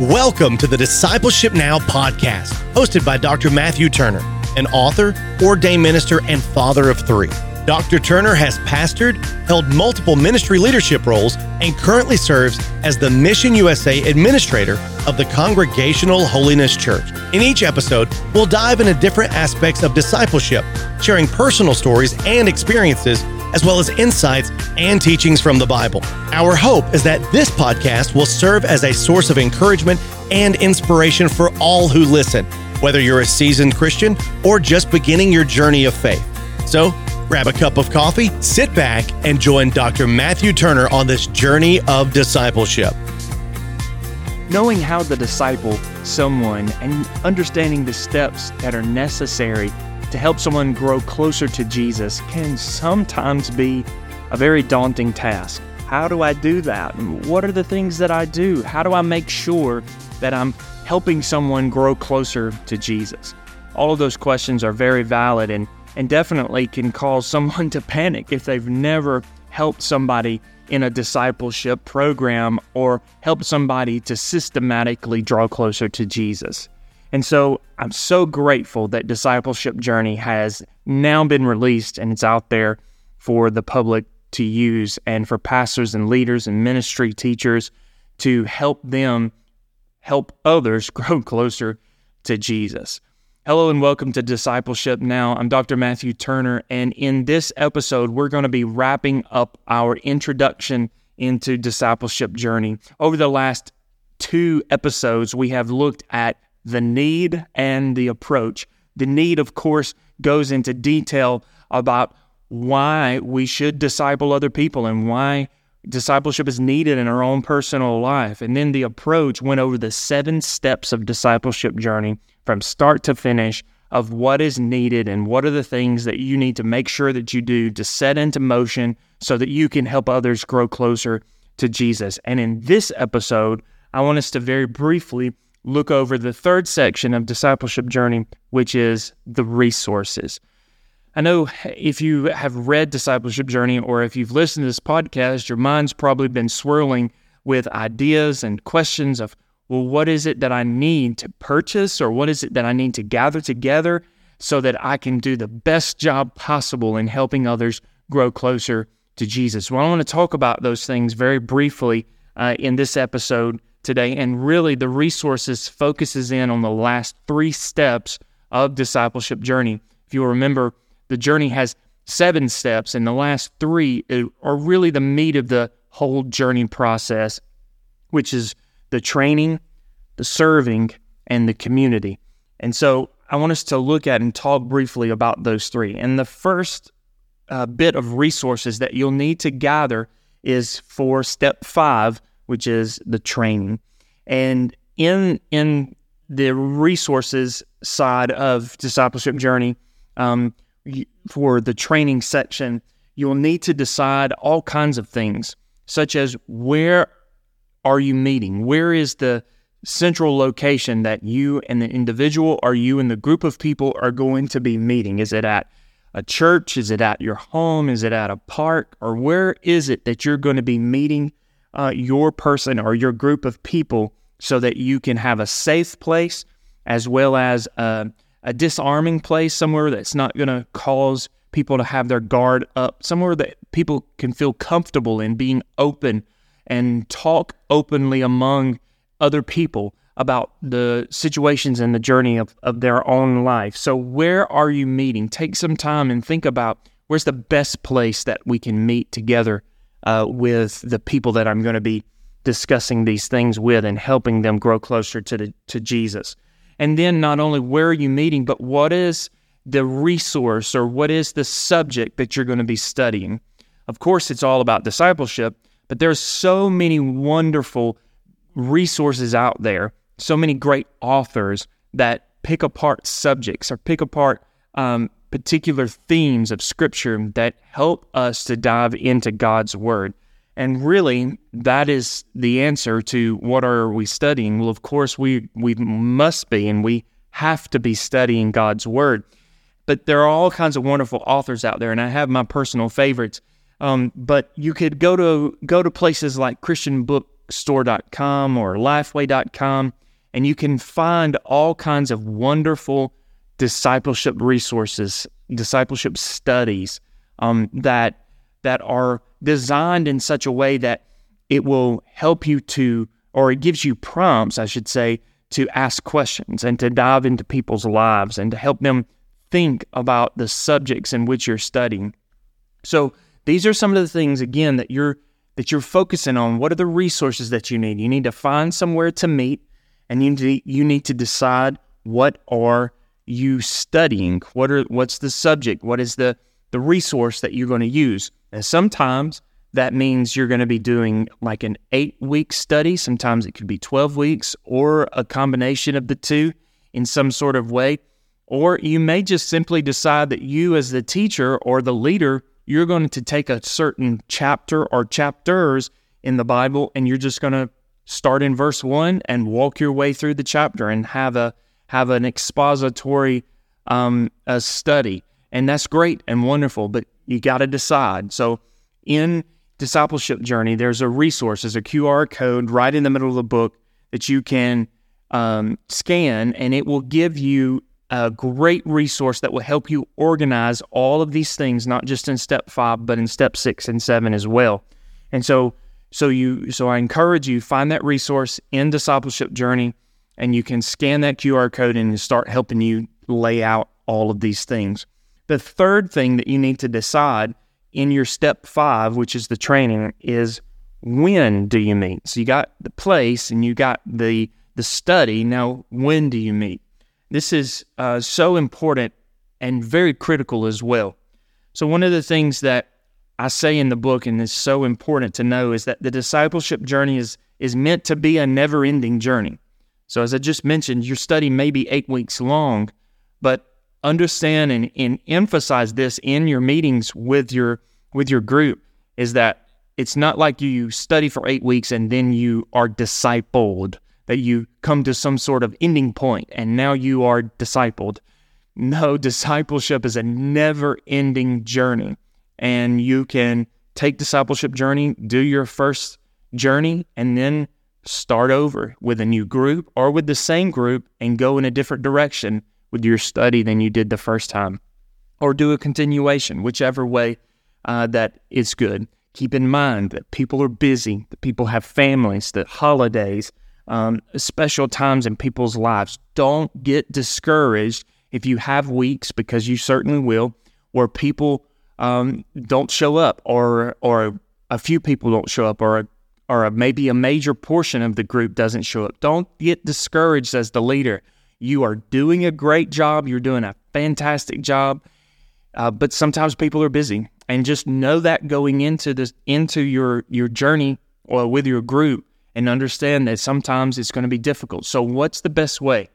Welcome to the Discipleship Now podcast, hosted by Dr. Matthew Turner, an author, ordained minister, and father of three. Dr. Turner has pastored, held multiple ministry leadership roles, and currently serves as the Mission USA administrator of the Congregational Holiness Church. In each episode, we'll dive into different aspects of discipleship, sharing personal stories and experiences as well as insights and teachings from the Bible. Our hope is that this podcast will serve as a source of encouragement and inspiration for all who listen, whether you're a seasoned Christian or just beginning your journey of faith. So, grab a cup of coffee, sit back, and join Dr. Matthew Turner on this journey of discipleship. Knowing how to disciple someone and understanding the steps that are necessary to help someone grow closer to Jesus can sometimes be a very daunting task. How do I do that? What are the things that I do? How do I make sure that I'm helping someone grow closer to Jesus? All of those questions are very valid and, and definitely can cause someone to panic if they've never helped somebody in a discipleship program or helped somebody to systematically draw closer to Jesus. And so I'm so grateful that Discipleship Journey has now been released and it's out there for the public to use and for pastors and leaders and ministry teachers to help them help others grow closer to Jesus. Hello and welcome to Discipleship Now. I'm Dr. Matthew Turner, and in this episode, we're going to be wrapping up our introduction into discipleship journey. Over the last two episodes, we have looked at the need and the approach. The need, of course, goes into detail about why we should disciple other people and why discipleship is needed in our own personal life. And then the approach went over the seven steps of discipleship journey from start to finish of what is needed and what are the things that you need to make sure that you do to set into motion so that you can help others grow closer to Jesus. And in this episode, I want us to very briefly look over the third section of discipleship journey, which is the resources. I know if you have read Discipleship Journey or if you've listened to this podcast, your mind's probably been swirling with ideas and questions of, well, what is it that I need to purchase or what is it that I need to gather together so that I can do the best job possible in helping others grow closer to Jesus? Well, I want to talk about those things very briefly uh, in this episode today. And really, the resources focuses in on the last three steps of discipleship journey. If you remember, the journey has seven steps, and the last three are really the meat of the whole journey process, which is the training, the serving, and the community. And so I want us to look at and talk briefly about those three. And the first uh, bit of resources that you'll need to gather is for step five, which is the training. And in in the resources side of discipleship journey, um, for the training section, you'll need to decide all kinds of things, such as where are you meeting? Where is the central location that you and the individual or you and the group of people are going to be meeting? Is it at a church? Is it at your home? Is it at a park? Or where is it that you're going to be meeting uh, your person or your group of people so that you can have a safe place as well as a, a disarming place, somewhere that's not going to cause people to have their guard up, somewhere that people can feel comfortable in being open and talk openly among other people about the situations and the journey of, of their own life. So, where are you meeting? Take some time and think about where's the best place that we can meet together uh, with the people that I'm going to be discussing these things with and helping them grow closer to the, to Jesus. And then not only where are you meeting, but what is the resource or what is the subject that you're going to be studying? Of course, it's all about discipleship, but there's so many wonderful resources out there, so many great authors that pick apart subjects or pick apart um, particular themes of Scripture that help us to dive into God's Word. And really, that is the answer to what are we studying? Well, of course, we, we must be, and we have to be studying God's Word. But there are all kinds of wonderful authors out there, and I have my personal favorites. Um, but you could go to go to places like Christian book bookstore.com or lifeway.com, and you can find all kinds of wonderful discipleship resources, discipleship studies um, that that are designed in such a way that it will help you to, or it gives you prompts, I should say, to ask questions and to dive into people's lives and to help them think about the subjects in which you're studying. So these are some of the things again that you're that you're focusing on. What are the resources that you need? You need to find somewhere to meet and you need you need to decide what are you studying? What are what's the subject? What is the the resource that you're going to use? And sometimes that means you're going to be doing like an 8 week study, sometimes it could be 12 weeks or a combination of the two in some sort of way. Or you may just simply decide that you, as the teacher or the leader, you're going to take a certain chapter or chapters in the Bible and you're just going to start in verse one and walk your way through the chapter and have a have an expository um, a study, and that's great and wonderful. But you got to decide. So in discipleship journey, there's a resource, there's a QR code right in the middle of the book that you can um, scan, and it will give you a great resource that will help you organize all of these things, not just in step five, but in step six and seven as well. And so, so you, so I encourage you find that resource in discipleship journey, and you can scan that QR code and start helping you lay out all of these things. The third thing that you need to decide in your step five, which is the training, is when do you meet? So you got the place and you got the the study. Now, when do you meet? This is uh, so important and very critical as well. So, one of the things that I say in the book, and is so important to know, is that the discipleship journey is, is meant to be a never ending journey. So, as I just mentioned, your study may be eight weeks long, but understand and, and emphasize this in your meetings with your with your group is that it's not like you study for eight weeks and then you are discipled that you come to some sort of ending point and now you are discipled. No, discipleship is a never ending journey. And you can take discipleship journey, do your first journey, and then start over with a new group or with the same group and go in a different direction with your study than you did the first time. Or do a continuation, whichever way uh, that is good. Keep in mind that people are busy, that people have families, that holidays, um, special times in people's lives. Don't get discouraged if you have weeks, because you certainly will, where people um, don't show up, or or a few people don't show up, or or a, maybe a major portion of the group doesn't show up. Don't get discouraged as the leader. You are doing a great job. You're doing a fantastic job, uh, but sometimes people are busy, and just know that going into this into your your journey or with your group and understand that sometimes it's going to be difficult. So, what's the best way?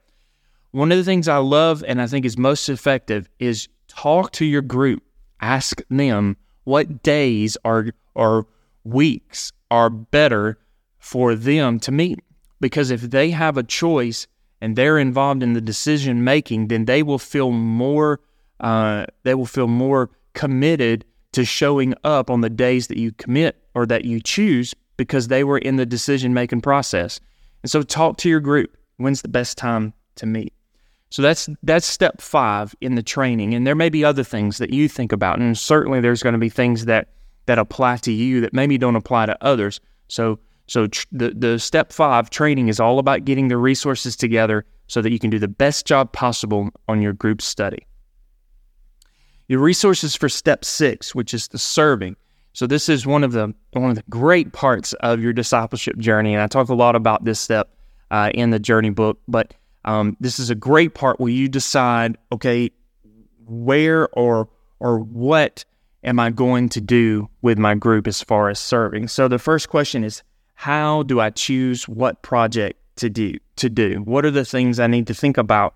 One of the things I love and I think is most effective is talk to your group. Ask them what days or or weeks are better for them to meet. Because if they have a choice and they're involved in the decision making, then they will feel more uh, they will feel more committed to showing up on the days that you commit or that you choose because they were in the decision making process. And so talk to your group. When's the best time to meet? So that's that's step 5 in the training and there may be other things that you think about and certainly there's going to be things that that apply to you that maybe don't apply to others. So so tr- the the step 5 training is all about getting the resources together so that you can do the best job possible on your group study. Your resources for step 6, which is the serving. So this is one of the one of the great parts of your discipleship journey, and I talk a lot about this step uh, in the journey book. But um, this is a great part where you decide, okay, where or or what am I going to do with my group as far as serving? So the first question is, how do I choose what project to do? To do what are the things I need to think about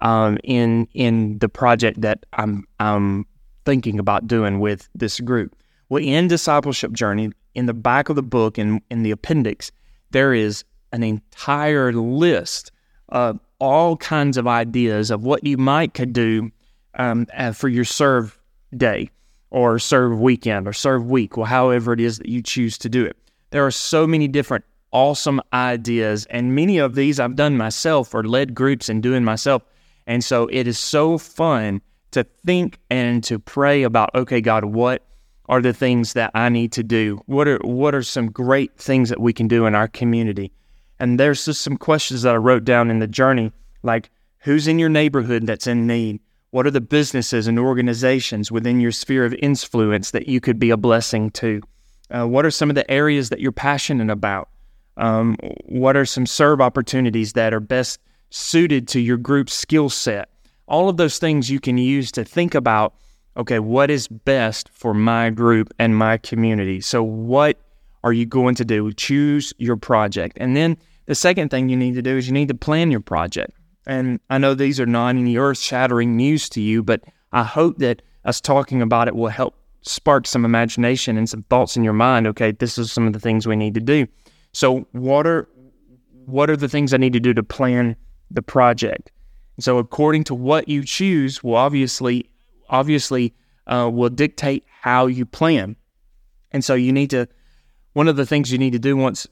um, in in the project that I'm I'm thinking about doing with this group? Well, in Discipleship Journey, in the back of the book, in, in the appendix, there is an entire list of all kinds of ideas of what you might could do um, uh, for your serve day or serve weekend or serve week, or however it is that you choose to do it. There are so many different awesome ideas. And many of these I've done myself or led groups and doing myself. And so it is so fun to think and to pray about, okay, God, what are the things that I need to do? What are what are some great things that we can do in our community? And there's just some questions that I wrote down in the journey, like who's in your neighborhood that's in need? What are the businesses and organizations within your sphere of influence that you could be a blessing to? Uh, what are some of the areas that you're passionate about? Um, what are some serve opportunities that are best suited to your group's skill set? All of those things you can use to think about okay, what is best for my group and my community? So, what are you going to do? Choose your project. And then the second thing you need to do is you need to plan your project. And I know these are not any earth shattering news to you, but I hope that us talking about it will help spark some imagination and some thoughts in your mind. Okay, this is some of the things we need to do. So, what are what are the things I need to do to plan the project? So, according to what you choose, will obviously obviously uh, will dictate how you plan. And so, you need to. One of the things you need to do once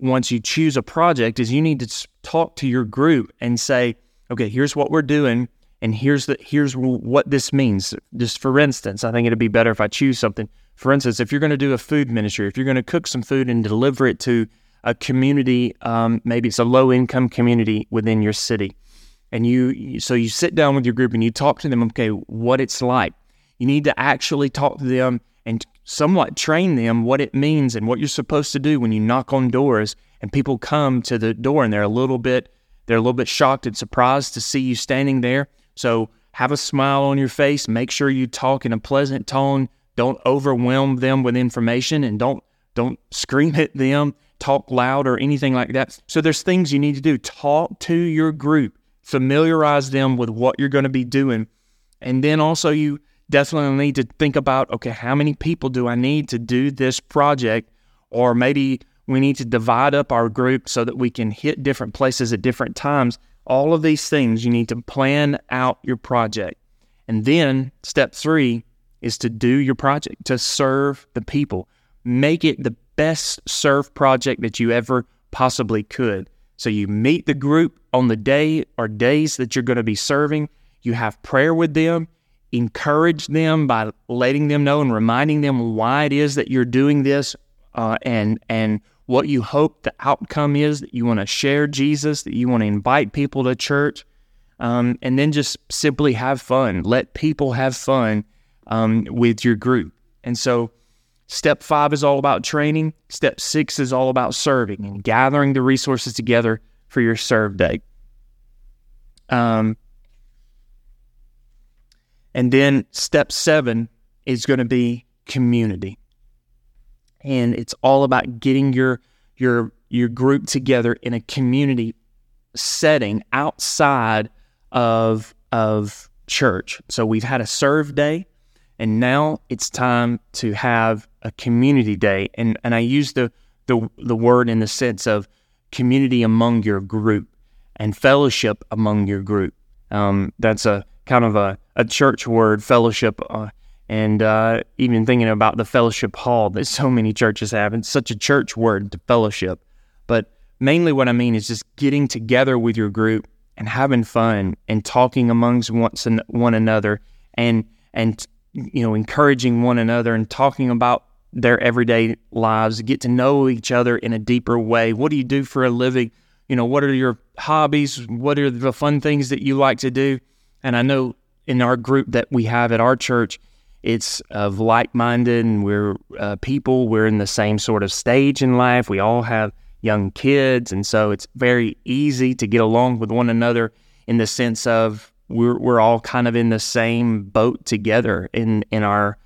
once you choose a project is you need to talk to your group and say, okay, here's what we're doing, and here's the here's what this means. Just for instance, I think it'd be better if I choose something. For instance, if you're going to do a food ministry, if you're going to cook some food and deliver it to a community, um, maybe it's a low income community within your city, and you so you sit down with your group and you talk to them. Okay, what it's like. You need to actually talk to them and somewhat train them what it means and what you're supposed to do when you knock on doors and people come to the door and they're a little bit they're a little bit shocked and surprised to see you standing there. So have a smile on your face, make sure you talk in a pleasant tone, don't overwhelm them with information and don't don't scream at them, talk loud or anything like that. So there's things you need to do. Talk to your group, familiarize them with what you're going to be doing. And then also you definitely need to think about okay, how many people do I need to do this project? Or maybe we need to divide up our group so that we can hit different places at different times. All of these things, you need to plan out your project. And then step three is to do your project, to serve the people. Make it the best serve project that you ever possibly could. So you meet the group on the day or days that you're going to be serving. You have prayer with them encourage them by letting them know and reminding them why it is that you're doing this uh, and and what you hope the outcome is that you want to share Jesus that you want to invite people to church. Um, and then just simply have fun. Let people have fun um, with your group. And so step five is all about training step six is all about serving and gathering the resources together for your serve day um, and then step seven is going to be community. And it's all about getting your your your group together in a community setting outside of of church. So we've had a serve day and now it's time to have a community day. And and I use the the the word in the sense of community among your group and fellowship among your group. Um, that's a kind of a, a church word, fellowship, uh, and uh, even thinking about the fellowship hall that so many churches have. It's such a church word to fellowship. But mainly what I mean is just getting together with your group and having fun and talking amongst one another and and you know encouraging one another and talking about their everyday lives, get to know each other in a deeper way. What do you do for a living? You know, what are your hobbies? What are the fun things that you like to do? And I know in our group that we have at our church, it's of like minded and we're uh, people, we're in the same sort of stage in life. We all have young kids. And so it's very easy to get along with one another in the sense of we're, we're all kind of in the same boat together in, in our,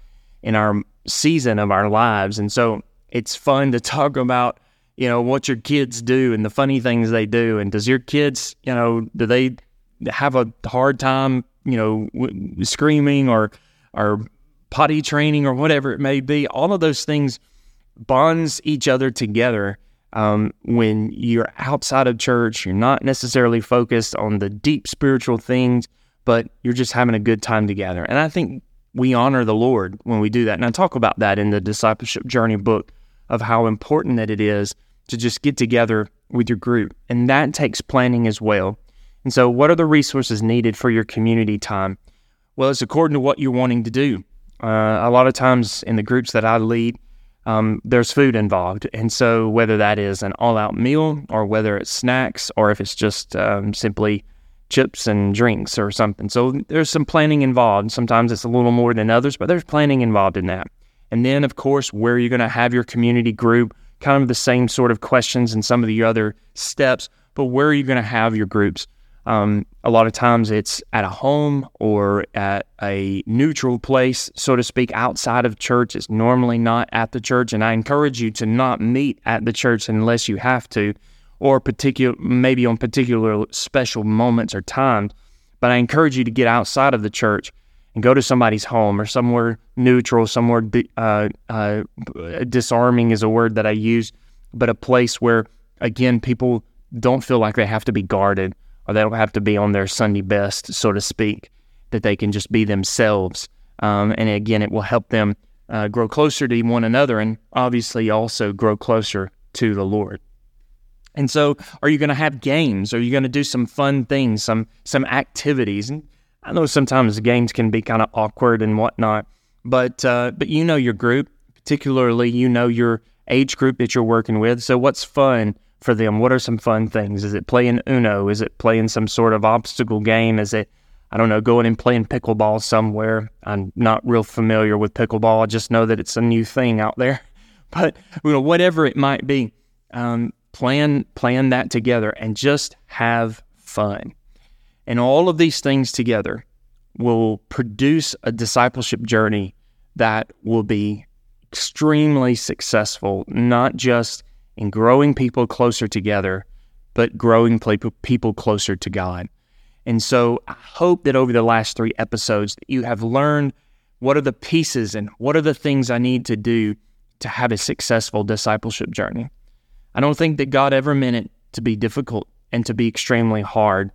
in our season of our lives. And so it's fun to talk about, you know, what your kids do and the funny things they do. And does your kids, you know, do they have a hard time, you know, w- screaming or or potty training or whatever it may be. All of those things bonds each other together. Um, when you're outside of church, you're not necessarily focused on the deep spiritual things, but you're just having a good time together. And I think we honor the Lord when we do that. And I talk about that in the discipleship journey book of how important that it is to just get together with your group. And that takes planning as well. And so, what are the resources needed for your community time? Well, it's according to what you're wanting to do. Uh, a lot of times in the groups that I lead, um, there's food involved. And so, whether that is an all out meal or whether it's snacks or if it's just um, simply chips and drinks or something. So, there's some planning involved. Sometimes it's a little more than others, but there's planning involved in that. And then, of course, where are you're going to have your community group, kind of the same sort of questions and some of the other steps, but where are you going to have your groups? Um, a lot of times it's at a home or at a neutral place, so to speak, outside of church. It's normally not at the church. And I encourage you to not meet at the church unless you have to, or particular maybe on particular special moments or times. But I encourage you to get outside of the church and go to somebody's home or somewhere neutral, somewhere uh, uh, disarming is a word that I use, but a place where, again, people don't feel like they have to be guarded or they don't have to be on their Sunday best, so to speak, that they can just be themselves. Um, and again, it will help them uh, grow closer to one another and obviously also grow closer to the Lord. And so, are you going to have games? Are you going to do some fun things, some some activities? And I know sometimes games can be kind of awkward and whatnot, but uh, but you know your group, particularly you know your age group that you're working with. So what's fun for them? What are some fun things? Is it playing Uno? Is it playing some sort of obstacle game? Is it I don't know, going and playing pickleball somewhere? I'm not real familiar with pickleball. I just know that it's a new thing out there. But you know, whatever it might be, um, plan plan that together and just have fun. And all of these things together will produce a discipleship journey that will be extremely successful, not just in growing people closer together, but growing people closer to God. And so I hope that over the last three episodes that you have learned what are the pieces and what are the things I need to do to have a successful discipleship journey. I don't think that God ever meant it to be difficult and to be extremely hard.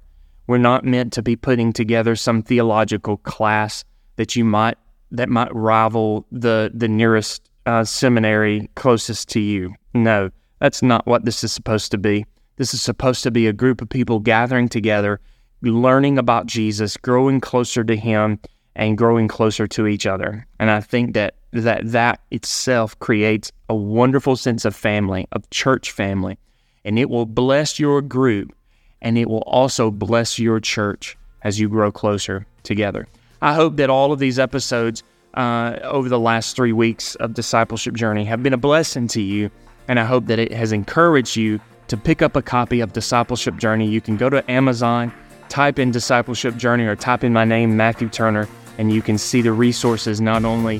We're not meant to be putting together some theological class that you might that might rival the the nearest uh, seminary closest to you. No, that's not what this is supposed to be. This is supposed to be a group of people gathering together, learning about Jesus, growing closer to Him, and growing closer to each other. And I think that that that itself creates a wonderful sense of family, of church family, and it will bless your group and it will also bless your church as you grow closer together. I hope that all of these episodes uh, over the last three weeks of Discipleship Journey have been a blessing to you, and I hope that it has encouraged you to pick up a copy of Discipleship Journey. You can go to Amazon, type in Discipleship Journey, or type in my name, Matthew Turner, and you can see the resources not only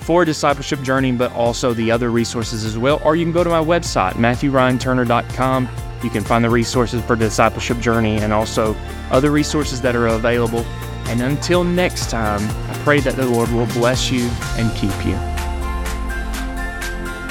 for Discipleship Journey, but also the other resources as well. Or you can go to my website, MatthewRyanTurner.com you can find the resources for Discipleship Journey and also other resources that are available. And until next time, I pray that the Lord will bless you and keep you.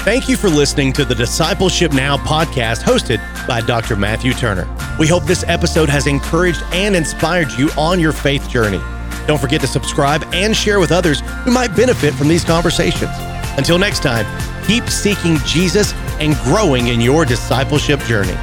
Thank you for listening to the Discipleship Now podcast hosted by Dr. Matthew Turner. We hope this episode has encouraged and inspired you on your faith journey. Don't forget to subscribe and share with others who might benefit from these conversations. Until next time, keep seeking Jesus and growing in your discipleship journey.